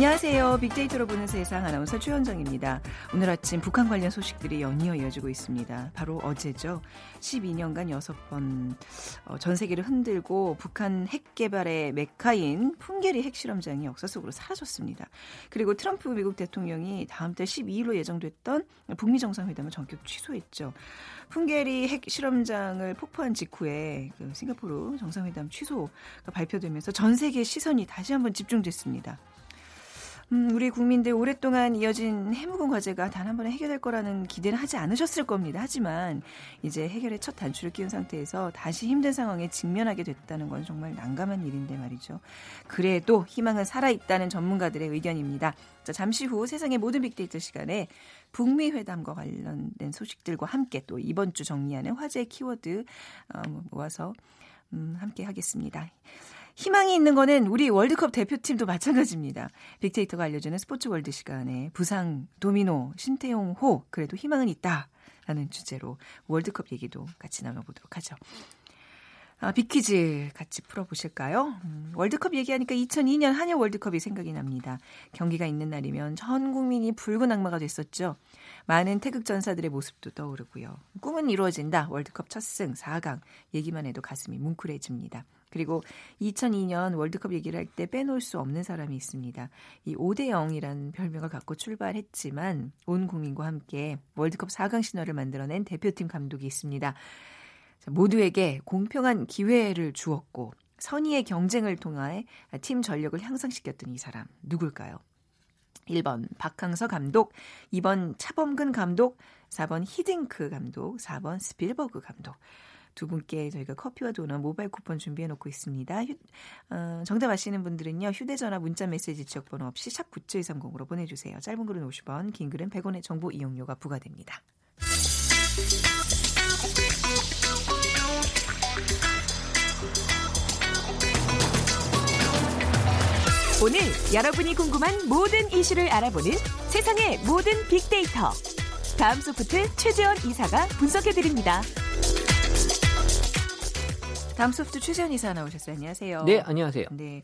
안녕하세요. 빅데이터로 보는 세상 아나운서 최현정입니다. 오늘 아침 북한 관련 소식들이 연이어 이어지고 있습니다. 바로 어제죠. 12년간 6번 어, 전 세계를 흔들고 북한 핵 개발의 메카인 풍계리 핵실험장이 역사 속으로 사라졌습니다. 그리고 트럼프 미국 대통령이 다음 달 12일로 예정됐던 북미 정상회담을 전격 취소했죠. 풍계리 핵실험장을 폭파한 직후에 그 싱가포르 정상회담 취소가 발표되면서 전 세계 시선이 다시 한번 집중됐습니다. 음, 우리 국민들 오랫동안 이어진 해묵은 과제가 단 한 번에 해결될 거라는 기대는 하지 않으셨을 겁니다. 하지만 이제 해결의 첫 단추를 끼운 상태에서 다시 힘든 상황에 직면하게 됐다는 건 정말 난감한 일인데 말이죠. 그래도 희망은 살아있다는 전문가들의 의견입니다. 자, 잠시 후 세상의 모든 빅데이터 시간에 북미 회담과 관련된 소식들과 함께 또 이번 주 정리하는 화제 키워드 어, 모아서 음, 함께 하겠습니다. 희망이 있는 거는 우리 월드컵 대표팀도 마찬가지입니다. 빅데이터가 알려주는 스포츠 월드 시간에 부상, 도미노, 신태용, 호 그래도 희망은 있다. 라는 주제로 월드컵 얘기도 같이 나눠보도록 하죠. 아, 빅퀴즈 같이 풀어보실까요? 음, 월드컵 얘기하니까 2002년 한일 월드컵이 생각이 납니다. 경기가 있는 날이면 전 국민이 붉은 악마가 됐었죠. 많은 태극 전사들의 모습도 떠오르고요. 꿈은 이루어진다. 월드컵 첫 승, 4강. 얘기만 해도 가슴이 뭉클해집니다. 그리고 2002년 월드컵 얘기를 할 때 빼놓을 수 없는 사람이 있습니다. 이 5대 0이라는 별명을 갖고 출발했지만 온 국민과 함께 월드컵 4강 신화를 만들어낸 대표팀 감독이 있습니다. 모두에게 공평한 기회를 주었고 선의의 경쟁을 통해 팀 전력을 향상시켰던 이 사람 누굴까요? 1번 박항서 감독, 2번 차범근 감독, 4번 히딩크 감독, 4번 스필버그 감독. 두 분께 저희가 커피와 도넛 모바일 쿠폰 준비해 놓고 있습니다. 휴, 어, 정답 아시는 분들은요. 휴대전화 문자 메시지 지역번호 없이 샵 9730으로 보내주세요. 짧은 글은 50원, 긴 글은 100원의 정보 이용료가 부과됩니다. 오늘 여러분이 궁금한 모든 이슈를 알아보는 세상의 모든 빅데이터. 다음 소프트 최재원 이사가 분석해드립니다. 다음 소프트 최재원 이사 나오셨어요. 안녕하세요. 네, 안녕하세요. 네.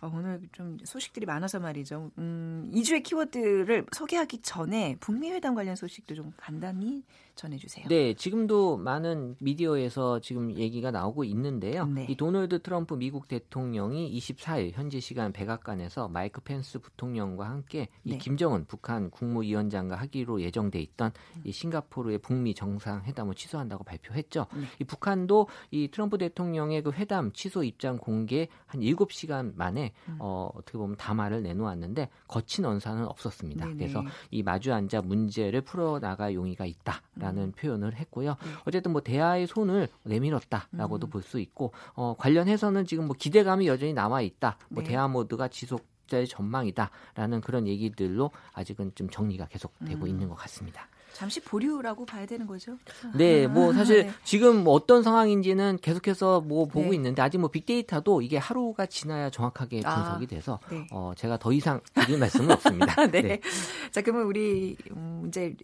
어, 오늘 좀 소식들이 많아서 말이죠. 음, 이 주의 키워드를 소개하기 전에 북미 회담 관련 소식도 좀 간단히 전해주세요. 네, 지금도 많은 미디어에서 지금 얘기가 나오고 있는데요. 네. 이 도널드 트럼프 미국 대통령이 24일 현지 시간 백악관에서 마이크 펜스 부통령과 함께 이 네. 김정은 북한 국무위원장과 하기로 예정돼 있던 음. 이 싱가포르의 북미 정상회담을 취소한다고 발표했죠. 네. 이 북한도 이 트럼프 대통령의 그 회담 취소 입장 공개 한 7시간 만에 음. 어, 어떻게 보면 담화를 내놓았는데 거친 언사는 없었습니다. 네네. 그래서 이 마주 앉아 문제를 풀어 나갈 용의가 있다. 라는 음. 표현을 했고요. 네. 어쨌든 뭐 대화의 손을 내밀었다라고도 음. 볼수 있고 어, 관련해서는 지금 뭐 기대감이 여전히 남아 있다. 뭐 네. 대화 모드가 지속 될 전망이다라는 그런 얘기들로 아직은 좀 정리가 계속되고 음. 있는 것 같습니다. 잠시 보류라고 봐야 되는 거죠? 네, 뭐 사실 네. 지금 뭐 어떤 상황인지는 계속해서 뭐 보고 네. 있는데 아직 뭐 빅데이터도 이게 하루가 지나야 정확하게 아, 분석이 돼서 아, 네. 어 제가 더 이상 드릴 말씀은 없습니다. 네. 네. 자, 그러면 우리 음, 이제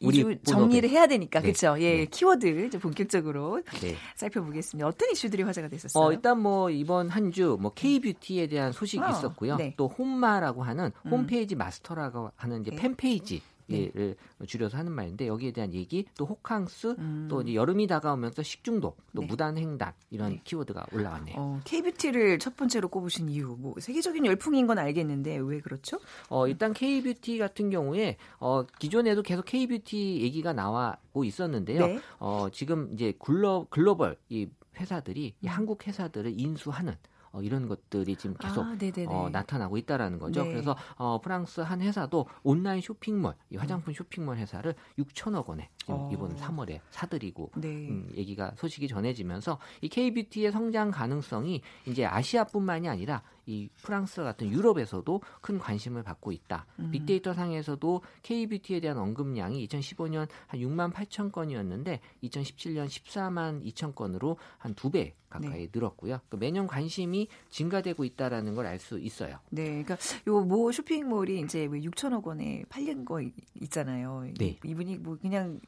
우리 정리를 해야 되니까 네. 그렇죠. 예, 네. 키워드 좀 본격적으로 네. 살펴보겠습니다. 어떤 이슈들이 화제가 됐었어요? 어, 일단 뭐 이번 한 주 뭐 K-뷰티에 대한 소식이 어, 있었고요. 네. 또 홈마라고 하는 음. 홈페이지 마스터라고 하는 이제 네. 팬페이지 를 네. 줄여서 하는 말인데 여기에 대한 얘기 또 호캉스 음. 또 이제 여름이 다가오면서 식중독 또 네. 무단 횡단 이런 네. 키워드가 올라왔네요. 어, K뷰티를 첫 번째로 꼽으신 이유 뭐 세계적인 열풍인 건 알겠는데 왜 그렇죠? 어, 일단 K뷰티 같은 경우에 어, 기존에도 계속 K뷰티 얘기가 나와고 있었는데요. 네. 어, 지금 이제 글로, 글로벌 이 회사들이 이 음. 한국 회사들을 인수하는 어, 이런 것들이 지금 계속 아, 어, 나타나고 있다라는 거죠. 네. 그래서 어, 프랑스 한 회사도 온라인 쇼핑몰, 이 화장품 쇼핑몰 회사를 6천억 원에 지금 어. 이번 3월에 사들이고 네. 음, 얘기가 소식이 전해지면서 이 K뷰티의 성장 가능성이 이제 아시아뿐만이 아니라 이 프랑스 같은 유럽에서도 큰 관심을 받고 있다. 음. 빅데이터 상에서도 K뷰티에 대한 언급량이 2015년 한 6만 8천 건이었는데 2017년 14만 2천 건으로 한 두 배 가까이 네. 늘었고요. 그러니까 매년 관심이 증가되고 있다라는 걸 알 수 있어요. 네, 그러니까 요모 쇼핑몰이 이제 6천억 뭐 원에 팔린 거 있잖아요. 네. 이분이 뭐 그냥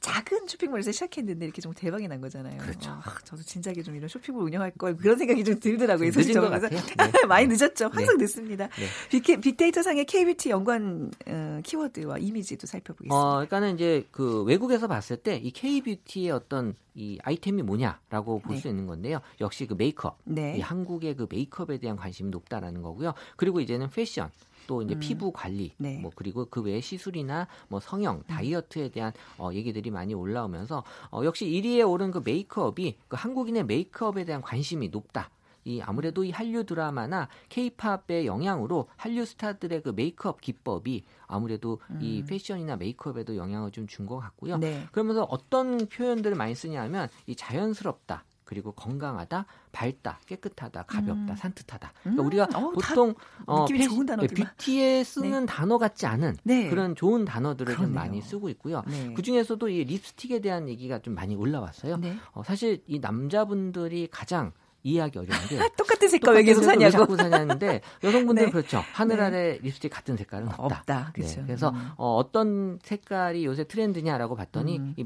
작은 쇼핑몰에서 시작했는데 이렇게 좀 대박이 난 거잖아요. 그렇죠. 아, 저도 진작에 좀 이런 쇼핑몰 운영할 걸 그런 생각이 좀 들더라고요. 늦은 것 같아요. 네. 많이 늦었죠. 항상 네. 늦습니다. 네. 빅, 빅데이터 상의 KBT 연관 어, 키워드와 이미지도 살펴보겠습니다. 어, 그러니까는 이제 그 외국에서 봤을 때 이 K뷰티의 어떤 이 아이템이 뭐냐라고 볼수 네. 있는 건데요. 역시 그 메이크업, 네. 이 한국의 그 메이크업에 대한 관심이 높다라는 거고요. 그리고 이제는 패션. 또 이제 음. 피부 관리, 네. 뭐 그리고 그 외에 시술이나 뭐 성형, 다이어트에 대한 어, 얘기들이 많이 올라오면서 어, 역시 1위에 오른 그 메이크업이 그 한국인의 메이크업에 대한 관심이 높다. 이 아무래도 이 한류 드라마나 케이팝의 영향으로 한류 스타들의 그 메이크업 기법이 아무래도 이 패션이나 메이크업에도 영향을 좀 준 것 같고요. 음. 네. 그러면서 어떤 표현들을 많이 쓰냐면 이 자연스럽다. 그리고 건강하다, 밝다, 깨끗하다, 가볍다, 음. 산뜻하다. 그러니까 음, 우리가 어우, 다 보통 어, 느낌이 좋은 단어들만. 뷰티에 쓰는 단어 같지 않은 네. 그런 좋은 단어들을 좀 그러네요. 많이 쓰고 있고요. 네. 그 중에서도 이 립스틱에 대한 얘기가 좀 많이 올라왔어요. 네. 어, 사실 이 남자분들이 가장 이해하기 어려운 게 똑같은 색깔 왜 계속 사냐고. 자꾸 사냐는데 여성분들은 네. 그렇죠. 하늘 네. 아래 립스틱 같은 색깔은 없다. 없다. 그렇죠. 네, 그래서 음. 어, 어떤 색깔이 요새 트렌드냐라고 봤더니 음. 이,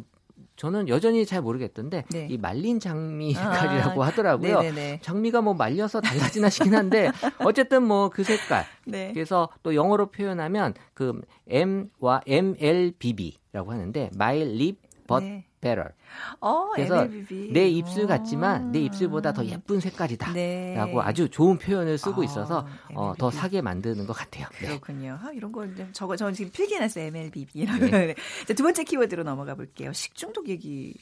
저는 여전히 잘 모르겠던데 네. 이 말린 장미 아, 색깔이라고 하더라고요. 네네네. 장미가 뭐 말려서 달라지나 싶긴 한데 어쨌든 뭐 그 색깔. 네. 그래서 또 영어로 표현하면 그 M와 MLBB라고 하는데 My Lip But 네. Better. 어, 그래서 MLBB. 내 입술 어. 같지만 내 입술보다 더 예쁜 색깔이다. 네. 라고 아주 좋은 표현을 쓰고 아, 있어서 어, 더 MLBB. 사게 만드는 것 같아요. 네. 그렇군요. 아, 이런 거좀 저거 저는 지금 필기해놨어요. MLBB라고. 네. 자, 두 번째 키워드로 넘어가 볼게요. 식중독 얘기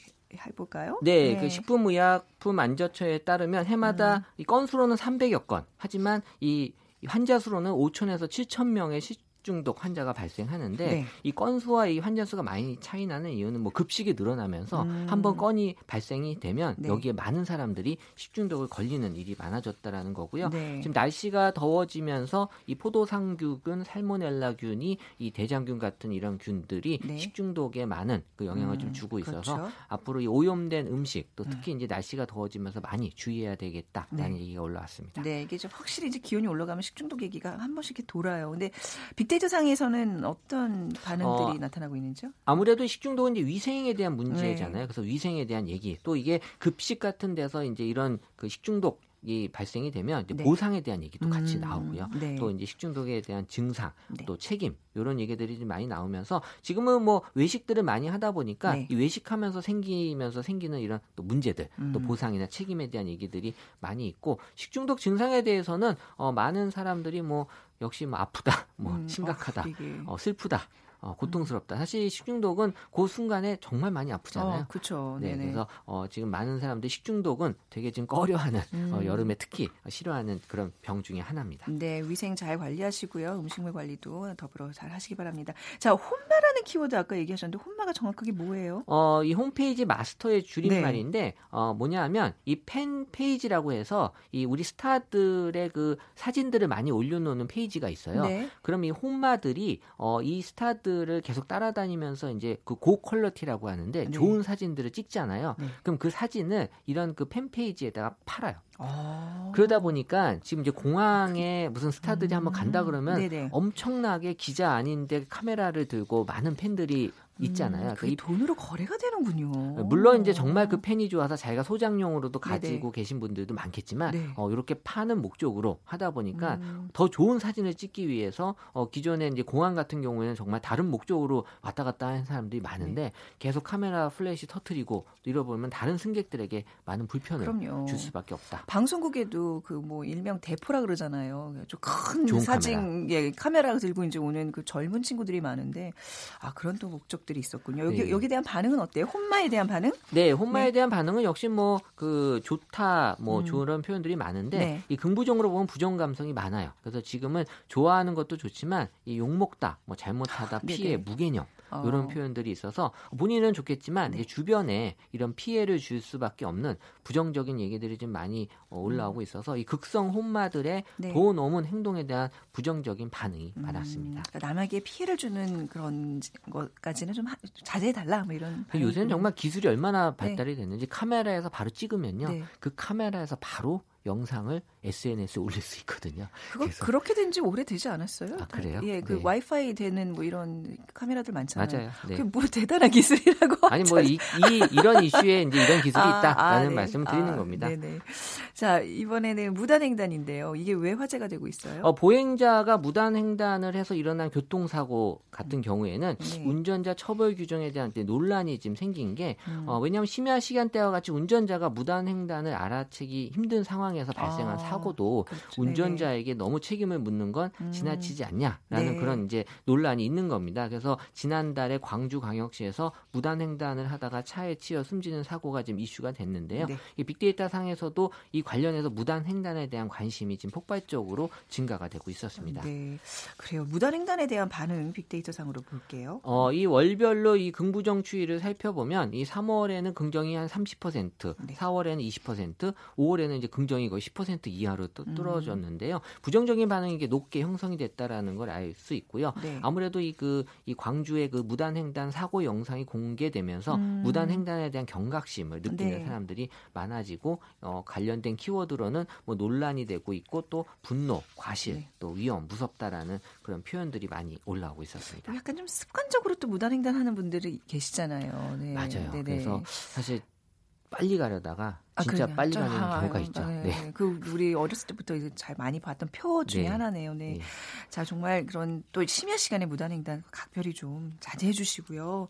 해볼까요? 네, 그 식품의약품 안전처에 따르면 해마다 음. 이 건수로는 300여 건, 하지만 이 환자 수로는 5천에서 7천 명의 식 중독 환자가 발생하는데 네. 이 건수와 이 환자 수가 많이 차이 나는 이유는 뭐 급식이 늘어나면서 음. 한번 건이 발생이 되면 네. 여기에 많은 사람들이 식중독을 걸리는 일이 많아졌다라는 거고요. 네. 지금 날씨가 더워지면서 이 포도상균, 살모넬라균이 이 대장균 같은 이런 균들이 네. 식중독에 많은 그 영향을 좀 음, 주고 있어서 그렇죠. 앞으로 이 오염된 음식 또 특히 이제 날씨가 더워지면서 많이 주의해야 되겠다라는 네. 얘기가 올라왔습니다. 네, 이게 좀 확실히 이제 기온이 올라가면 식중독 얘기가 한 번씩 이렇게 돌아요. 근데 빅 데이터 상에서는 어떤 반응들이 어, 나타나고 있는지요? 아무래도 식중독은 이제 위생에 대한 네. 문제잖아요. 그래서 위생에 대한 얘기 또 이게 급식 같은 데서 이제 이런 그 식중독 이 발생이 되면 이제 네. 보상에 대한 얘기도 같이 음, 나오고요. 네. 또 이제 식중독에 대한 증상, 네. 또 책임 이런 얘기들이 좀 많이 나오면서 지금은 뭐 외식들을 많이 하다 보니까 네. 이 외식하면서 생기면서 생기는 이런 또 문제들, 또 음. 보상이나 책임에 대한 얘기들이 많이 있고 식중독 증상에 대해서는 어, 많은 사람들이 뭐 역시 뭐 아프다, 뭐 음, 심각하다, 어, 이게. 어, 슬프다. 어, 고통스럽다. 사실 식중독은 그 순간에 정말 많이 아프잖아요. 어, 그렇죠. 네, 네네. 그래서 어, 지금 많은 사람들이 식중독은 되게 지금 꺼려하는 어, 음. 여름에 특히 싫어하는 그런 병 중에 하나입니다. 네, 위생 잘 관리하시고요. 음식물 관리도 더불어 잘 하시기 바랍니다. 자, 혼마라는 키워드 아까 얘기하셨는데 혼마가 정확하게 뭐예요? 어, 이 홈페이지 마스터의 네. 줄임말인데 어, 뭐냐하면 이 팬 페이지라고 해서 이 우리 스타들의 그 사진들을 많이 올려놓는 페이지가 있어요. 네. 그럼 이 홈마들이 어, 이 스타들 을 계속 따라다니면서 이제 그 고quality라고 하는데 네. 좋은 사진들을 찍잖아요. 네. 그럼 그 사진을 이런 그 팬페이지에다가 팔아요. 어. 그러다 보니까 지금 이제 공항에 무슨 스타들이 음. 한번 간다 그러면 네네. 엄청나게 기자 아닌데 카메라를 들고 많은 팬들이 있잖아요. 음, 그러니까 그게 이 돈으로 거래가 되는군요. 물론 이제 정말 그 팬이 좋아서 자기가 소장용으로도 네네. 가지고 계신 분들도 많겠지만 네. 어, 이렇게 파는 목적으로 하다 보니까 음. 더 좋은 사진을 찍기 위해서 어, 기존에 이제 공항 같은 경우에는 정말 다른 목적으로 왔다 갔다 하는 사람들이 많은데 네. 계속 카메라 플래시 터트리고 이러다 보면 다른 승객들에게 많은 불편을 그럼요. 줄 수밖에 없다. 방송국에도 그 뭐 일명 대포라 그러잖아요. 좀 큰 사진 예, 카메라 들고 이제 오는 그 젊은 친구들이 많은데 아 그런 또 목적들 이 있었군요. 여기 네. 여기에 대한 반응은 어때요? 혼마에 대한 반응? 네, 혼마에 네. 대한 반응은 역시 뭐 그 좋다 뭐 음. 좋은 표현들이 많은데 네. 이 긍부적으로 보면 부정 감성이 많아요. 그래서 지금은 좋아하는 것도 좋지만 이 욕먹다, 뭐 잘못하다, 네네. 피해, 무개념 어. 이런 표현들이 있어서 본인은 좋겠지만 네. 주변에 이런 피해를 줄 수밖에 없는 부정적인 얘기들이 좀 많이 어, 올라오고 있어서 이 극성 혼마들의 네. 돈 넘은 행동에 대한 부정적인 반응이 음, 많았습니다. 그러니까 남에게 피해를 주는 그런 것까지는 좀 하- 자제해 달라 뭐 이런. 요새는 반응이군요. 정말 기술이 얼마나 발달이 됐는지 카메라에서 바로 찍으면요. 네. 그 카메라에서 바로 영상을 SNS에 올릴 수 있거든요. 그거 그렇게 된 지 오래되지 않았어요? 아, 그래요? 예, 그 네. 와이파이 되는 뭐 이런 카메라들 많잖아요. 맞아요. 네. 그게 뭐 대단한 기술이라고. 아니 뭐 이, 이, 이 런 이슈에 이제 이런 기술이 아, 있다라는 아, 네. 말씀을 드리는 아, 겁니다. 네네. 자 이번에는 무단횡단인데요. 이게 왜 화제가 되고 있어요? 어, 보행자가 무단횡단을 해서 일어난 교통사고 같은 음. 경우에는 네. 운전자 처벌 규정에 대한 논란이 지금 생긴 게 음. 어, 왜냐하면 심야 시간대와 같이 운전자가 무단횡단을 알아채기 힘든 상황 에서 발생한 아, 사고도 그렇죠. 운전자에게 너무 책임을 묻는 건 음. 지나치지 않냐라는 네. 그런 이제 논란이 있는 겁니다. 그래서 지난달에 광주광역시에서 무단 횡단을 하다가 차에 치여 숨지는 사고가 지금 이슈가 됐는데요. 네. 이 빅데이터 상에서도 이 관련해서 무단 횡단에 대한 관심이 지금 폭발적으로 증가가 되고 있었습니다. 네, 그래요. 무단 횡단에 대한 반응 빅데이터 상으로 볼게요. 어, 이 월별로 이 긍부정 추이를 살펴보면 이 3월에는 긍정이 한 30%, 네. 4월에는 20%, 5월에는 이제 긍정이 거의 10% 이하로 또 음. 뚫어졌는데요. 음. 부정적인 반응이 게 높게 형성이 됐다라는 걸 알 수 있고요. 네. 아무래도 이 그이 그, 광주의 그 무단 횡단 사고 영상이 공개되면서 음. 무단 횡단에 대한 경각심을 느끼는 네. 사람들이 많아지고 어, 관련된 키워드로는 뭐 논란이 되고 있고 또 분노, 과실, 네. 또 위험, 무섭다라는 그런 표현들이 많이 올라오고 있었습니다. 약간 좀 습관적으로 또 무단 횡단하는 분들이 계시잖아요. 네. 맞아요. 그래서 사실 빨리 가려다가 아, 진짜 아, 빨리 가는 아, 경우가 있죠. 네. 네. 그 우리 어렸을 때부터 잘 많이 봤던 표 중에 네. 하나네요. 네. 네. 자 정말 그런 또 심야 시간에 무단횡단 각별히 좀 자제해 주시고요.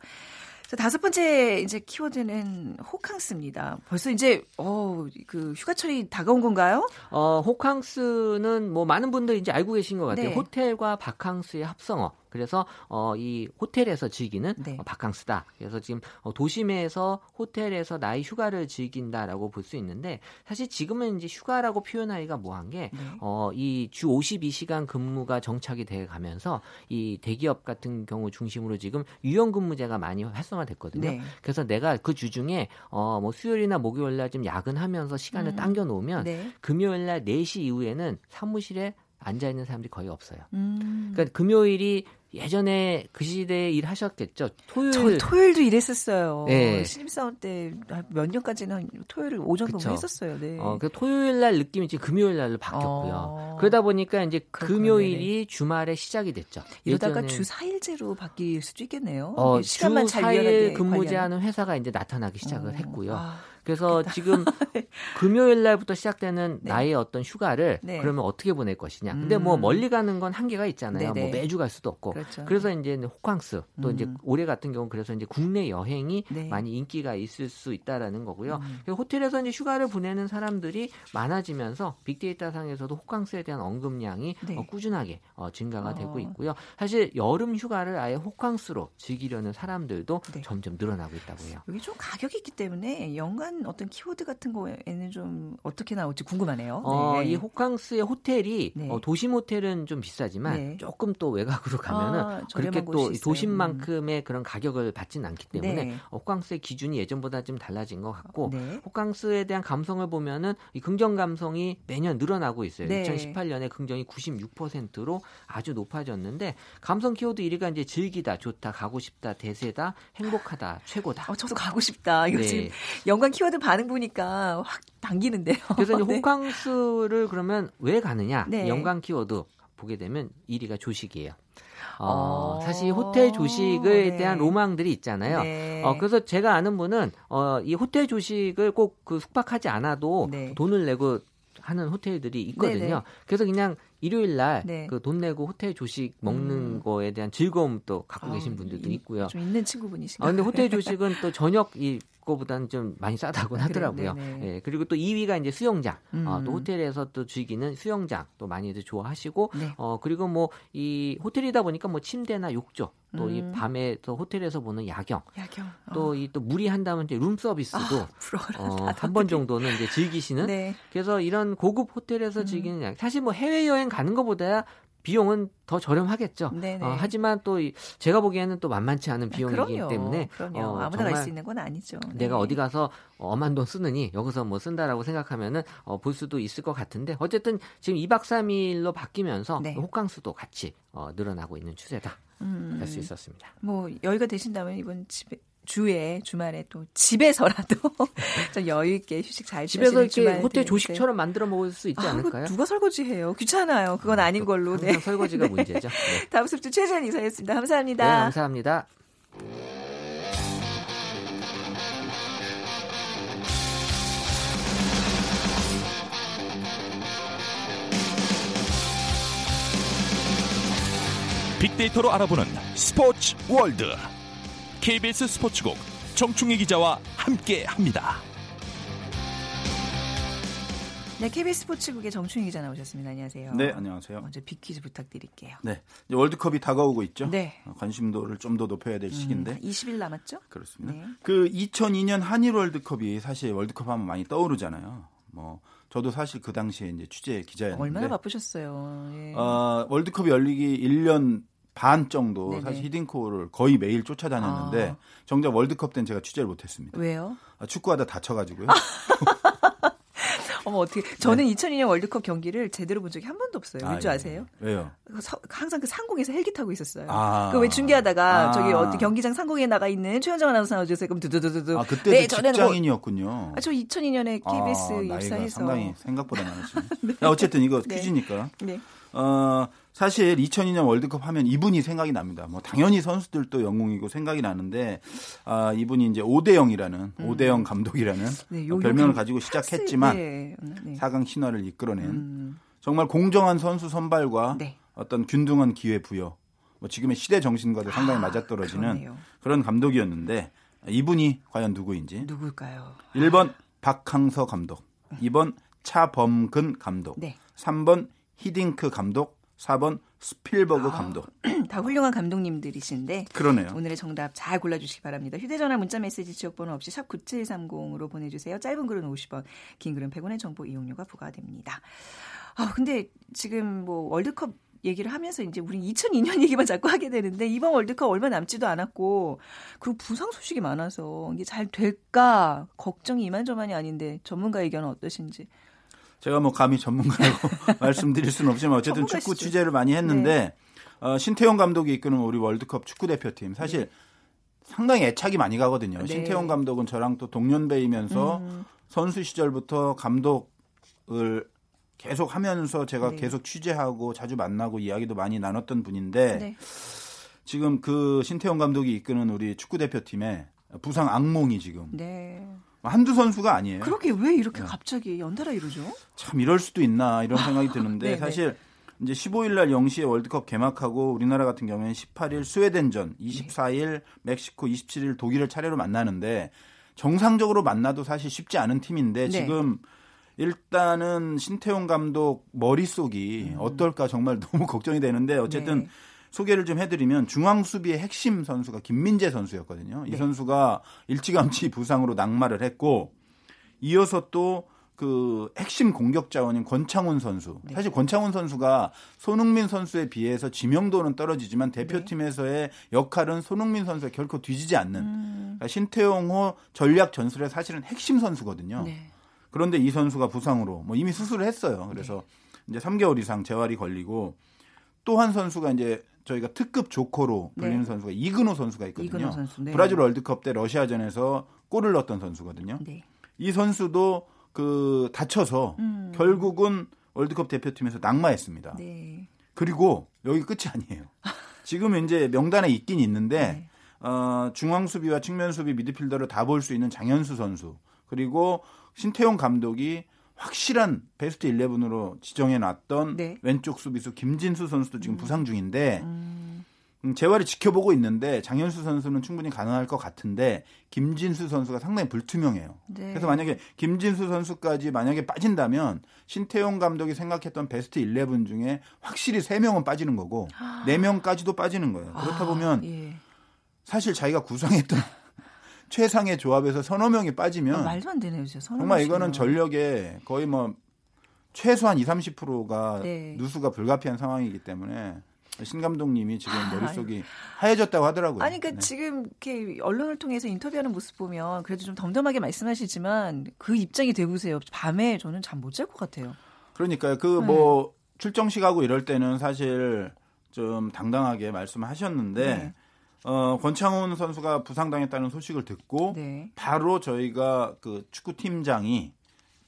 자, 다섯 번째 이제 키워드는 호캉스입니다. 벌써 이제 어그 휴가철이 다가온 건가요? 어 호캉스는 뭐 많은 분들이 이제 알고 계신 것 같아요. 네. 호텔과 바캉스의 합성어. 그래서 어, 이 호텔에서 즐기는 네. 어, 바캉스다. 그래서 지금 어, 도심에서 호텔에서 나의 휴가를 즐긴다라고 볼 수 있는데 사실 지금은 이제 휴가라고 표현하기가 뭐한 게 네. 어, 이 주 52시간 근무가 정착이 돼 가면서 이 대기업 같은 경우 중심으로 지금 유연 근무제가 많이 활성화됐거든요. 네. 그래서 내가 그 주 중에 어, 뭐 수요일이나 목요일 날 좀 야근하면서 시간을 음. 당겨 놓으면 네. 금요일 날 4시 이후에는 사무실에 앉아 있는 사람들이 거의 없어요. 음. 그러니까 금요일이 예전에 그 시대에 일하셨겠죠. 토요일 저 토요일도 일했었어요. 네. 신입사원 때 몇 년까지는 토요일 오전 근무 했었어요. 네. 어, 그 토요일 날 느낌이 이제 금요일 날로 바뀌었고요. 어. 그러다 보니까 이제 금요일이 네네. 주말에 시작이 됐죠. 이러다가 주 4일제로 바뀔 수도 있겠네요. 어, 시간만 주 4일 근무제하는 회사가 이제 나타나기 시작을 어. 했고요. 아. 그래서 지금 네. 금요일 날부터 시작되는 네. 나의 어떤 휴가를 네. 그러면 어떻게 보낼 것이냐. 근데 뭐 음. 멀리 가는 건 한계가 있잖아요. 뭐 매주 갈 수도 없고. 그렇죠. 그래서 이제 호캉스 또 음. 이제 올해 같은 경우 그래서 이제 국내 여행이 네. 많이 인기가 있을 수 있다라는 거고요. 음. 호텔에서 이제 휴가를 보내는 사람들이 많아지면서 빅데이터 상에서도 호캉스에 대한 언급량이 네. 어, 꾸준하게 어, 증가가 어. 되고 있고요. 사실 여름 휴가를 아예 호캉스로 즐기려는 사람들도 네. 점점 늘어나고 있다고 해요. 여기 좀 가격이 있기 때문에 연간 필요한 어떤 키워드 같은 거에는 좀 어떻게 나올지 궁금하네요. 어, 네. 이 호캉스의 호텔이 네. 어, 도심 호텔은 좀 비싸지만 네. 조금 또 외곽으로 가면은 아, 그렇게 또 도심만큼의 음. 그런 가격을 받지는 않기 때문에 네. 호캉스의 기준이 예전보다 좀 달라진 것 같고 네. 호캉스에 대한 감성을 보면은 이 긍정 감성이 매년 늘어나고 있어요. 2018년에 긍정이 96%로 아주 높아졌는데 감성 키워드 1위가 이제 즐기다, 좋다, 가고 싶다, 대세다, 행복하다, 최고다. 어, 저도 가고 싶다. 이거 지금 연관 키 워드 반응 보니까 확 당기는데요. 그래서 이제 네. 호캉스를 그러면 왜 가느냐? 네. 연관 키워드 보게 되면 1위가 조식이에요. 어, 어, 사실 호텔 조식에 네. 대한 로망들이 있잖아요. 네. 어, 그래서 제가 아는 분은 어, 이 호텔 조식을 꼭 그 숙박하지 않아도 네. 돈을 내고 하는 호텔들이 있거든요. 네. 그래서 그냥 일요일 날 그돈 네. 내고 호텔 조식 먹는 음. 거에 대한 즐거움 또 갖고 아, 계신 분들도 있고요. 좀 있는 친구분이신가요? 아, 근데 호텔 조식은 또 저녁 이 거보다는 좀 많이 싸다고 아, 하더라고요. 예, 그리고 또 2위가 이제 수영장. 음. 어, 또 호텔에서 또 즐기는 수영장 또 많이들 좋아하시고 네. 어 그리고 뭐 이 호텔이다 보니까 뭐 침대나 욕조 또이 음. 밤에 또 호텔에서 보는 야경. 야경. 또 이또 어. 물이 한다면 이제 룸 서비스도 아, 어, 한 번 정도는 이제 즐기시는. 네. 그래서 이런 고급 호텔에서 음. 즐기는 음. 사실 뭐 해외 여행 가는 것보다 비용은 더 저렴하겠죠. 어, 하지만 또 제가 보기에는 또 만만치 않은 아, 비용이기 그럼요, 때문에 그럼요. 어, 아무나 갈 수 있는 건 아니죠. 내가 네. 어디 가서 엄한 돈 쓰느니 여기서 뭐 쓴다라고 생각하면은 어, 볼 수도 있을 것 같은데 어쨌든 지금 2박 3일로 바뀌면서 네. 호캉스도 같이 어, 늘어나고 있는 추세다. 음, 할수 있었습니다. 뭐 여유가 되신다면 이번 집에 주에 주말에 또 집에서라도 좀 여유 있게 휴식 잘 집에서 이렇게 호텔 조식처럼 만들어 먹을 수 있지 아, 않을까요? 누가 설거지해요? 귀찮아요. 그건 아, 아닌 걸로. 네. 설거지가 문제죠. 네. 다음 수주 최재현 이사였습니다. 감사합니다. 네, 감사합니다. 빅데이터로 알아보는 스포츠 월드 KBS 스포츠국 정충희 기자와 함께합니다. 네, KBS 스포츠국의 정충희 기자 나오셨습니다. 안녕하세요. 네, 안녕하세요. 먼저 빅퀴즈 부탁드릴게요. 네, 월드컵이 다가오고 있죠. 네. 어, 관심도를 좀 더 높여야 될 음, 시기인데. 20일 남았죠? 그렇습니다. 네. 그 2002년 한일 월드컵이 사실 월드컵 하면 많이 떠오르잖아요. 뭐 저도 사실 그 당시에 이제 취재 기자였는데 얼마나 바쁘셨어요. 예. 어, 월드컵이 열리기 1년 반 정도 네네. 사실 히딩코를 거의 매일 쫓아다녔는데 아. 정작 월드컵 때는 제가 취재를 못했습니다. 왜요? 아, 축구하다 다쳐가지고요. 어머 어떻게 저는 네. 2002년 월드컵 경기를 제대로 본 적이 한 번도 없어요. 왠지 아, 예. 아세요? 왜요? 항상 그 상공에서 헬기 타고 있었어요. 아. 그왜 중계하다가 아. 저기 어디 경기장 상공에 나가 있는 최현정 아나운서 나와주세요. 그럼 두두두두두. 아 그때 네, 뭐 직장인이었군요. 뭐, 아, 저 2002년에 KBS 아, 입사해서 상당히 생각보다 많으시네. 네. 어쨌든 이거 네. 퀴즈니까. 네. 어, 사실 2002년 월드컵 하면 이분이 생각이 납니다. 뭐 당연히 선수들도 영웅이고 생각이 나는데 아, 이분이 이제 오대영이라는 음. 오대영 감독이라는 네, 요, 별명을 가지고 시작했지만 네. 네. 4강 신화를 이끌어낸 음. 정말 공정한 선수 선발과 네. 어떤 균등한 기회 부여 뭐 지금의 시대 정신과도 상당히 아, 맞아떨어지는 그 그런 감독이었는데 이분이 과연 누구인지 누굴까요? 1번 박항서 감독, 2번 차범근 감독, 네. 3번 히딩크 감독, 4번 스필버그 아, 감독. 다 훌륭한 감독님들이신데. 그러네요. 오늘의 정답 잘 골라주시기 바랍니다. 휴대전화 문자메시지 지역번호 없이 샵 9730으로 보내주세요. 짧은 글은 50원, 긴 글은 100원의 정보 이용료가 부과됩니다. 아, 근데 지금 뭐 월드컵 얘기를 하면서 이제 우리 2002년 얘기만 자꾸 하게 되는데 이번 월드컵 얼마 남지도 않았고 그리고 부상 소식이 많아서 이게 잘 될까 걱정이 이만저만이 아닌데 전문가 의견은 어떠신지 제가 뭐 감히 전문가라고 말씀드릴 수는 없지만 어쨌든 축구 취재를 많이 했는데 네. 어, 신태용 감독이 이끄는 우리 월드컵 축구 대표팀 사실 네. 상당히 애착이 많이 가거든요. 네. 신태용 감독은 저랑 또 동년배이면서 음. 선수 시절부터 감독을 계속 하면서 제가 네. 계속 취재하고 자주 만나고 이야기도 많이 나눴던 분인데 네. 지금 그 신태용 감독이 이끄는 우리 축구 대표팀의 부상 악몽이 지금 네. 한두 선수가 아니에요. 그렇게 왜 이렇게 네. 갑자기 연달아 이러죠? 참 이럴 수도 있나 이런 생각이 드는데. 사실 이제 15일 날 0시에 월드컵 개막하고 우리나라 같은 경우에는 18일 스웨덴전, 24일 멕시코, 27일 독일을 차례로 만나는데 정상적으로 만나도 사실 쉽지 않은 팀인데 네. 지금 일단은 신태용 감독 머릿속이 음. 어떨까 정말 너무 걱정이 되는데 어쨌든 네. 소개를 좀 해드리면 중앙 수비의 핵심 선수가 김민재 선수였거든요. 이 네. 선수가 일찌감치 부상으로 낙마를 했고 이어서 또 그 핵심 공격 자원인 권창훈 선수. 네. 사실 권창훈 선수가 손흥민 선수에 비해서 지명도는 떨어지지만 대표팀에서의 역할은 손흥민 선수에 결코 뒤지지 않는 음. 그러니까 신태용호 전략 전술의 사실은 핵심 선수거든요. 네. 그런데 이 선수가 부상으로 뭐 이미 수술을 했어요. 그래서 네. 이제 3개월 이상 재활이 걸리고 또 한 선수가 이제 저희가 특급 조커로 불리는 네. 선수가 이근호 선수가 있거든요. 선수, 네. 브라질 월드컵 때 러시아전에서 골을 넣었던 선수거든요. 네. 이 선수도 그 다쳐서 음. 결국은 월드컵 대표팀에서 낙마했습니다. 네. 그리고 여기 끝이 아니에요. 지금 이제 명단에 있긴 있는데 네. 어, 중앙 수비와 측면 수비 미드필더를 다 볼 수 있는 장현수 선수 그리고 신태용 감독이 확실한 베스트 11으로 지정해 놨던 네. 왼쪽 수비수 김진수 선수도 지금 음. 부상 중인데 음. 음. 재활을 지켜보고 있는데 장현수 선수는 충분히 가능할 것 같은데 김진수 선수가 상당히 불투명해요. 네. 그래서 만약에 김진수 선수까지 만약에 빠진다면 신태용 감독이 생각했던 베스트 11 중에 확실히 3명은 빠지는 거고 아. 4명까지도 빠지는 거예요. 그렇다 아, 보면 예. 사실 자기가 구성했던 최상의 조합에서 서너 명이 빠지면 아, 말도 안 되네요, 진짜. 정말 이거는 전력에 거의 뭐 최소한 2, 30%가 네. 누수가 불가피한 상황이기 때문에 신 감독님이 지금 아, 머릿속이 하얘졌다고 하더라고요. 아니, 그러니까 네. 지금 이렇게 언론을 통해서 인터뷰하는 모습 보면 그래도 좀 덤덤하게 말씀하시지만 그 입장이 되보세요. 밤에 저는 잠 못 잘 것 같아요. 그러니까요. 그뭐 네. 출정식 하고 이럴 때는 사실 좀 당당하게 말씀하셨는데 네. 어, 권창훈 선수가 부상당했다는 소식을 듣고 네. 바로 저희가 그 축구 팀장이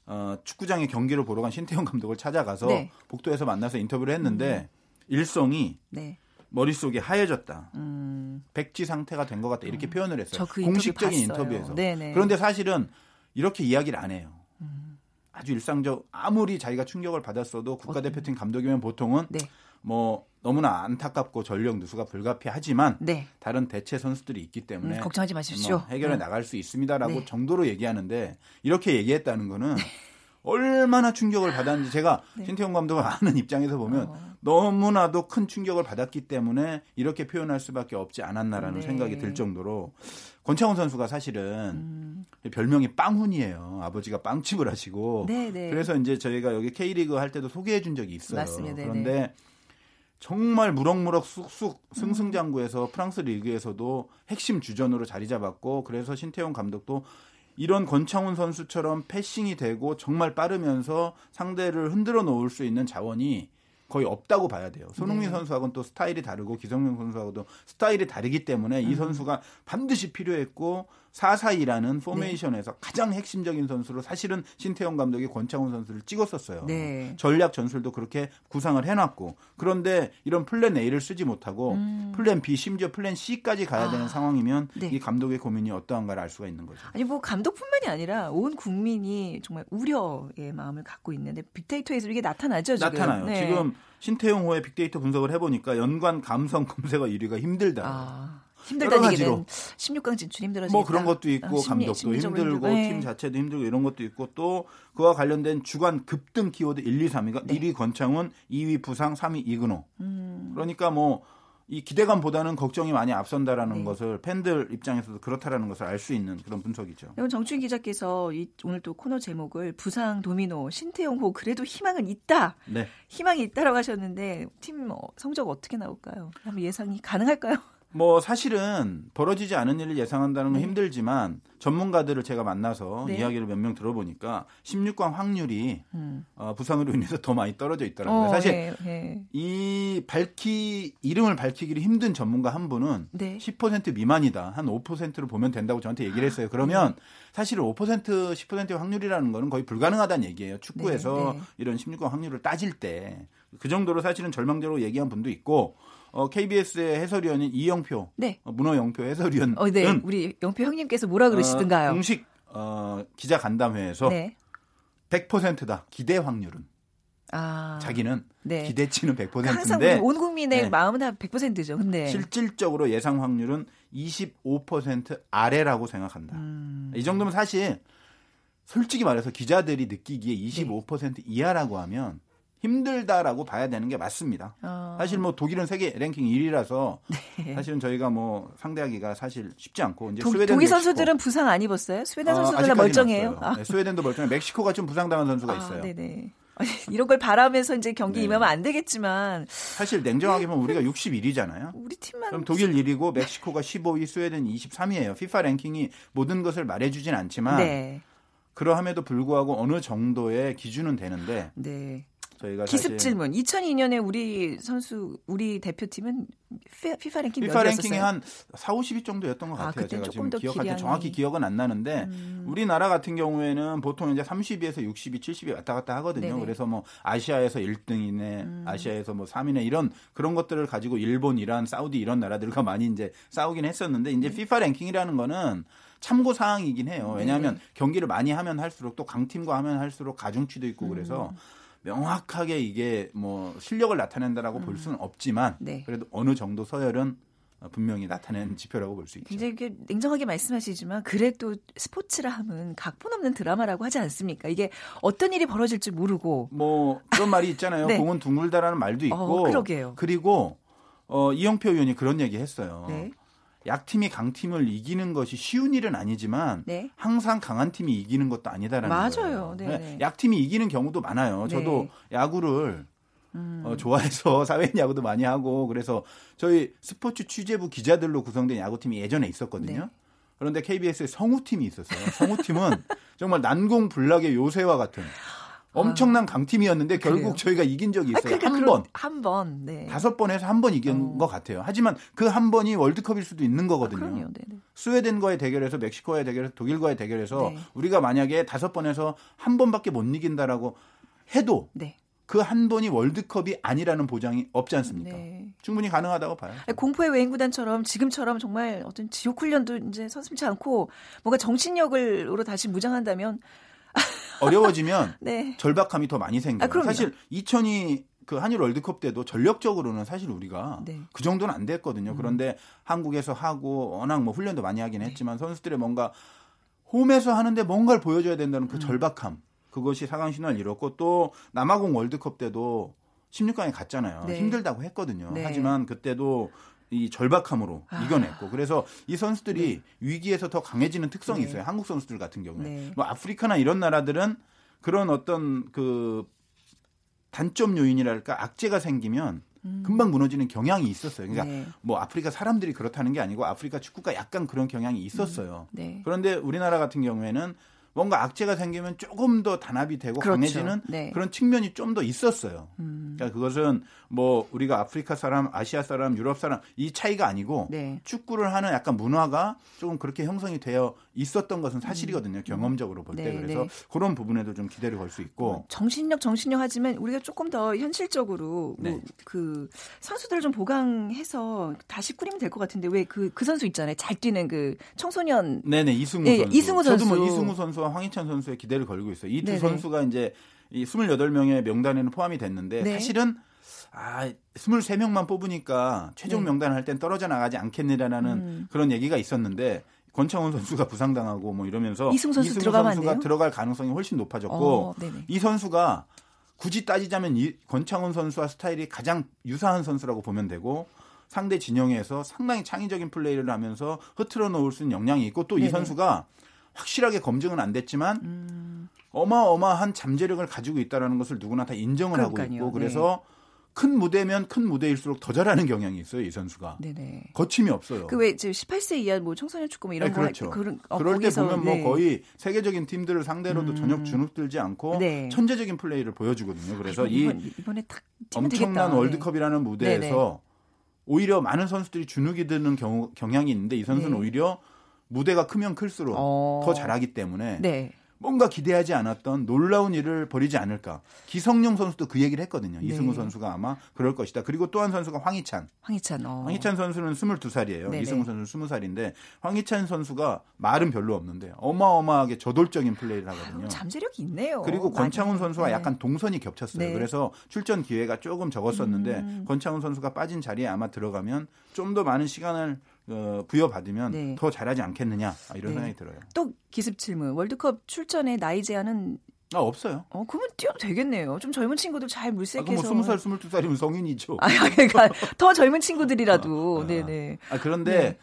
어, 축구장에 경기를 보러 간 신태용 감독을 찾아가서 네. 복도에서 만나서 인터뷰를 했는데 음. 일성이 네. 머릿속이 하얘졌다. 음. 백지 상태가 된 것 같다. 이렇게 음. 표현을 했어요. 그 공식적인 인터뷰에서. 네네. 그런데 사실은 이렇게 이야기를 안 해요. 음. 아주 일상적 아무리 자기가 충격을 받았어도 국가대표팀 감독이면 보통은 네. 뭐 너무나 안타깝고 전력 누수가 불가피하지만 네. 다른 대체 선수들이 있기 때문에 음, 걱정하지 마십시오. 뭐 해결해 네. 나갈 수 있습니다라고 네. 정도로 얘기하는데 이렇게 얘기했다는 거는 네. 얼마나 충격을 받았는지 제가 네. 신태용 감독을 아는 입장에서 보면 어. 너무나도 큰 충격을 받았기 때문에 이렇게 표현할 수밖에 없지 않았나라는 네. 생각이 들 정도로 권창훈 선수가 사실은 음. 별명이 빵훈이에요. 아버지가 빵집을 하시고 네네. 그래서 이제 저희가 여기 K리그 할 때도 소개해 준 적이 있어요. 맞습니다. 그런데 정말 무럭무럭 쑥쑥 승승장구해서 프랑스 리그에서도 핵심 주전으로 자리 잡았고 그래서 신태용 감독도 이런 권창훈 선수처럼 passing이 되고 정말 빠르면서 상대를 흔들어 놓을 수 있는 자원이 거의 없다고 봐야 돼요. 손흥민 네. 선수하고는 또 스타일이 다르고 기성용 선수하고도 스타일이 다르기 때문에 음. 이 선수가 반드시 필요했고 4-4-2라는 포메이션에서 네. 가장 핵심적인 선수로 사실은 신태용 감독이 권창훈 선수를 찍었었어요. 네. 전략 전술도 그렇게 구상을 해놨고 그런데 이런 플랜 A를 쓰지 못하고 음. 플랜 B 심지어 플랜 C까지 가야 되는 아. 상황이면 네. 이 감독의 고민이 어떠한가를 알 수가 있는 거죠. 아니 뭐 감독뿐만이 아니라 온 국민이 정말 우려의 마음을 갖고 있는데 빅데이터에서 이게 나타나죠 지금. 나타나요. 네. 지금 신태용 호의 빅데이터 분석을 해보니까 연관 감성 검색어 1위가 힘들다. 아. 힘들다는 얘기는 16강 진출 힘들어지다. 뭐 그런 것도 있고 어, 심리, 감독도 힘들고 네. 팀 자체도 힘들고 이런 것도 있고 또 그와 관련된 주간 급등 키워드 1, 2, 3위가 네. 1위 권창훈, 2위 부상, 3위 이근호. 음. 그러니까 뭐 이 기대감보다는 걱정이 많이 앞선다라는 네. 것을 팬들 입장에서도 그렇다라는 것을 알 수 있는 그런 분석이죠. 정춘 기자께서 이, 오늘 또 코너 제목을 부상 도미노 신태용 호 그래도 희망은 있다. 네. 희망이 있다라고 하셨는데 팀 어, 성적 어떻게 나올까요? 한번 예상이 가능할까요? 뭐 사실은 벌어지지 않은 일을 예상한다는 건 네. 힘들지만 전문가들을 제가 만나서 네. 이야기를 몇 명 들어보니까 16강 확률이 음. 어, 부상으로 인해서 더 많이 떨어져 있더라고요. 어, 사실 네, 네. 이 밝히 이름을 밝히기를 힘든 전문가 한 분은 네. 10% 미만이다. 한 5%로 보면 된다고 저한테 얘기를 했어요. 그러면 사실은 5% 10%의 확률이라는 거는 거의 불가능하다는 얘기예요. 축구에서 네, 네. 이런 16강 확률을 따질 때 그 정도로 사실은 절망적으로 얘기한 분도 있고 어, KBS의 해설위원인 이영표, 네. 어, 문어 영표 해설위원, 어, 네. 우리 영표 형님께서 뭐라 그러시던가요? 어, 공식 어, 기자 간담회에서 네. 100%다 기대 확률은. 아, 자기는 네. 기대치는 100%인데 항상 온 국민의 네. 마음은 다 100%죠. 근데 실질적으로 예상 확률은 25% 아래라고 생각한다. 음. 이 정도면 사실 솔직히 말해서 기자들이 느끼기에 25% 네. 이하라고 하면 힘들다라고 봐야 되는 게 맞습니다. 어. 사실 뭐 독일은 세계 랭킹 1위라서 네. 사실은 저희가 뭐 상대하기가 사실 쉽지 않고 이제 도, 스웨덴 독일 선수들은 부상 안 입었어요? 스웨덴 아, 선수들은 아, 멀쩡해요. 아. 네, 스웨덴도 멀쩡해. 멕시코가 좀 부상당한 선수가 아, 있어요. 네네. 이런 걸 바라면서 이제 경기 네. 임하면 안 되겠지만 사실 냉정하게 보면 우리가 61위잖아요. 우리 팀만 그럼 독일 1위고 멕시코가 15위, 스웨덴 23위예요. FIFA 랭킹이 모든 것을 말해주진 않지만 네. 그러함에도 불구하고 어느 정도의 기준은 되는데 네. 저희가 기습 질문. 2002년에 우리 선수 우리 대표팀은 피파 랭킹 피파 랭킹이 한 4, 50위 정도였던 것 아, 같아요. 아, 제가 지금 기억할 때 정확히 기억은 안 나는데 음. 우리나라 같은 경우에는 보통 이제 30위에서 60위, 70위 왔다 갔다 하거든요. 네네. 그래서 뭐 아시아에서 1등이네, 음. 아시아에서 뭐 3위네 이런 그런 것들을 가지고 일본, 이란, 사우디 이런 나라들과 많이 이제 싸우긴 했었는데 이제 음. 피파 랭킹이라는 거는 참고 사항이긴 해요. 왜냐하면 네네. 경기를 많이 하면 할수록 또 강팀과 하면 할수록 가중치도 있고 그래서 음. 명확하게 이게 뭐 실력을 나타낸다라고 음. 볼 수는 없지만 네. 그래도 어느 정도 서열은 분명히 나타낸 지표라고 볼 수 있죠. 이게 냉정하게 말씀하시지만 그래도 스포츠라 함은 각본 없는 드라마라고 하지 않습니까? 이게 어떤 일이 벌어질지 모르고 뭐 그런 말이 있잖아요. 네. 공은 둥글다라는 말도 어, 있고 어, 그러게요. 그리고 어, 이영표 의원이 그런 얘기 했어요. 네. 약팀이 강팀을 이기는 것이 쉬운 일은 아니지만 네. 항상 강한 팀이 이기는 것도 아니다라는 맞아요. 거예요. 네. 네. 약팀이 이기는 경우도 많아요. 저도 네. 야구를 음. 어, 좋아해서 사회인 야구도 많이 하고 그래서 저희 스포츠 취재부 기자들로 구성된 야구팀이 예전에 있었거든요. 네. 그런데 KBS에 성우팀이 있었어요. 성우팀은 정말 난공불락의 요새와 같은 엄청난 강팀이었는데 결국 그래요? 저희가 이긴 적이 있어요. 아, 그러니까 한 번. 한 번. 네. 다섯 번에서 한 번 이긴 어. 것 같아요. 하지만 그 한 번이 월드컵일 수도 있는 거거든요. 아. 스웨덴과의 대결에서 멕시코와의 대결에서 독일과의 대결에서 네. 우리가 만약에 다섯 번에서 한 번밖에 못 이긴다라고 해도 네. 그한 번이 월드컵이 아니라는 보장이 없지 않습니까? 네. 충분히 가능하다고 봐요. 공포의 외인구단처럼 지금처럼 정말 어떤 지옥 훈련도 이제 서슴지 않고 뭔가 정신력으로 다시 무장한다면 어려워지면 네. 절박함이 더 많이 생겨요. 아, 사실 2002 그 한일 월드컵 때도 전력적으로는 사실 우리가 네. 그 정도는 안 됐거든요. 음. 그런데 한국에서 하고 워낙 뭐 훈련도 많이 하긴 네. 했지만 선수들의 뭔가 홈에서 하는데 뭔가를 보여줘야 된다는 그 음. 절박함 그것이 4강 신화를 이뤘고 또 남아공 월드컵 때도 16강에 갔잖아요. 네. 힘들다고 했거든요. 네. 하지만 그때도 이 절박함으로 아. 이겨냈고 그래서 이 선수들이 네. 위기에서 더 강해지는 특성이 네. 있어요. 한국 선수들 같은 경우에 네. 뭐 아프리카나 이런 나라들은 그런 어떤 그 단점 요인이랄까 악재가 생기면 음. 금방 무너지는 경향이 있었어요. 그러니까 네. 뭐 아프리카 사람들이 그렇다는 게 아니고 아프리카 축구가 약간 그런 경향이 있었어요. 음. 네. 그런데 우리나라 같은 경우에는 뭔가 악재가 생기면 조금 더 단합이 되고 그렇죠. 강해지는 네. 그런 측면이 좀 더 있었어요. 음. 그러니까 그것은 뭐 우리가 아프리카 사람, 아시아 사람, 유럽 사람 이 차이가 아니고 네. 축구를 하는 약간 문화가 조금 그렇게 형성이 되어 있었던 것은 사실이거든요. 음. 경험적으로 볼때 네, 그래서 네. 그런 부분에도 좀 기대를 걸 수 있고 뭐 정신력 정신력 하지만 우리가 조금 더 현실적으로 네. 뭐그 선수들을 좀 보강해서 다시 꾸리면 될 것 같은데 왜 그그 그 선수 있잖아요. 잘 뛰는 그 청소년 네네 이승우 예, 선수 이승우 선수 저도 뭐 이승우 선수 와 황희찬 선수의 기대를 걸고 있어요. 이 두 선수가 이제 이 28명의 명단에는 포함이 됐는데 네. 사실은 아, 23명만 뽑으니까 최종 네. 명단 할 땐 떨어져 나가지 않겠느냐라는 음. 그런 얘기가 있었는데 권창훈 선수가 부상당하고 뭐 이러면서 이승 선수 이승우 선수가 들어갈 가능성이 훨씬 높아졌고 어, 이 선수가 굳이 따지자면 이 권창훈 선수와 스타일이 가장 유사한 선수라고 보면 되고 상대 진영에서 상당히 창의적인 플레이를 하면서 흐트러 놓을 수 있는 역량이 있고 또 이 선수가 확실하게 검증은 안 됐지만 음. 어마어마한 잠재력을 가지고 있다라는 것을 누구나 다 인정을 그러니까요. 하고 있고 그래서 네. 큰 무대면 큰 무대일수록 더 잘하는 경향이 있어요 이 선수가. 네네. 거침이 없어요. 그 왜 18세 이하 뭐 청소년 축구 뭐 이런 네, 그렇죠. 거 그런 어, 그럴 거기서, 때 보면 뭐 네. 뭐 거의 세계적인 팀들을 상대로도 음. 전혀 주눅 들지 않고 네. 천재적인 플레이를 보여주거든요. 그래서 아, 이번, 이 이번에 딱 엄청난 되겠다. 네. 월드컵이라는 무대에서 네네. 오히려 많은 선수들이 주눅이 드는 경우, 경향이 있는데 이 선수는 네. 오히려 무대가 크면 클수록 어. 더 잘하기 때문에 네. 뭔가 기대하지 않았던 놀라운 일을 벌이지 않을까. 기성용 선수도 그 얘기를 했거든요. 네. 이승우 선수가 아마 그럴 것이다. 그리고 또 한 선수가 황희찬. 황희찬. 어. 황희찬 선수는 22살이에요. 네네. 이승우 선수는 20살인데 황희찬 선수가 말은 별로 없는데 어마어마하게 저돌적인 플레이를 하거든요. 잠재력이 있네요. 그리고 권창훈 선수와 네. 약간 동선이 겹쳤어요. 네. 그래서 출전 기회가 조금 적었었는데 음. 권창훈 선수가 빠진 자리에 아마 들어가면 좀 더 많은 시간을 어, 부여받으면 네. 더 잘하지 않겠느냐 이런 네. 생각이 들어요. 또 기습 질문. 월드컵 출전에 나이 제한은 아 없어요. 어 그러면 뛰어도 되겠네요. 좀 젊은 친구들 잘 물색해서. 아, 뭐 20살, 22살이면 성인이죠. 아 그러니까 더 젊은 친구들이라도. 아, 아. 네네. 아 그런데 네.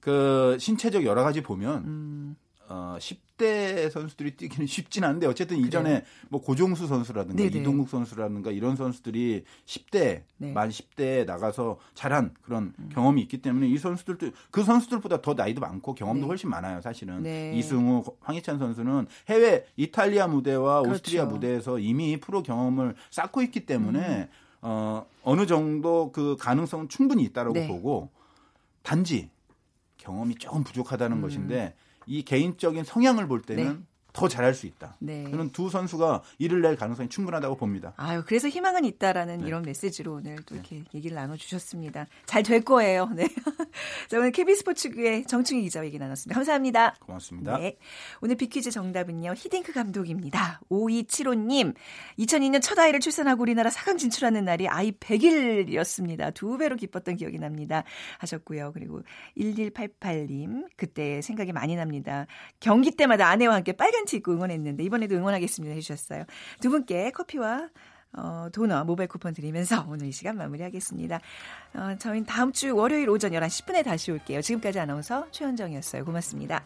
그 신체적 여러 가지 보면 음. 어, 10대 선수들이 뛰기는 쉽진 않은데 어쨌든 그래요. 이전에 뭐 고종수 선수라든가 네네. 이동국 선수라든가 이런 선수들이 10대 네. 만 10대에 나가서 잘한 그런 음. 경험이 있기 때문에 이 선수들도 그 선수들보다 더 나이도 많고 경험도 네. 훨씬 많아요 사실은 네. 이승우 황희찬 선수는 해외 이탈리아 무대와 그렇죠. 오스트리아 무대에서 이미 프로 경험을 쌓고 있기 때문에 음. 어, 어느 정도 그 가능성은 충분히 있다라고 네. 보고 단지 경험이 조금 부족하다는 음. 것인데 이 개인적인 성향을 볼 때는 네. 더 잘할 수 있다. 네. 저는 두 선수가 이를 낼 가능성이 충분하다고 봅니다. 아유, 그래서 희망은 있다라는 네. 이런 메시지로 오늘 또 이렇게 네. 얘기를 나눠주셨습니다. 잘 될 거예요. 네. 자, 오늘 KB 스포츠의 정충희 기자와 얘기 나눴습니다. 감사합니다. 고맙습니다. 네. 오늘 비퀴즈 정답은요. 히딩크 감독입니다. 5275님, 2002년 첫 아이를 출산하고 우리나라 4강 진출하는 날이 아이 100일이었습니다. 두 배로 기뻤던 기억이 납니다. 하셨고요. 그리고 1188님, 그때 생각이 많이 납니다. 경기 때마다 아내와 함께 빨간 티 입고 응원했는데 이번에도 응원하겠습니다 해주셨어요. 두 분께 커피와 어, 도넛 모바일 쿠폰 드리면서 오늘 이 시간 마무리하겠습니다. 어, 저희는 다음 주 월요일 오전 11시 10분에 다시 올게요. 지금까지 아나운서 최현정이었어요. 고맙습니다.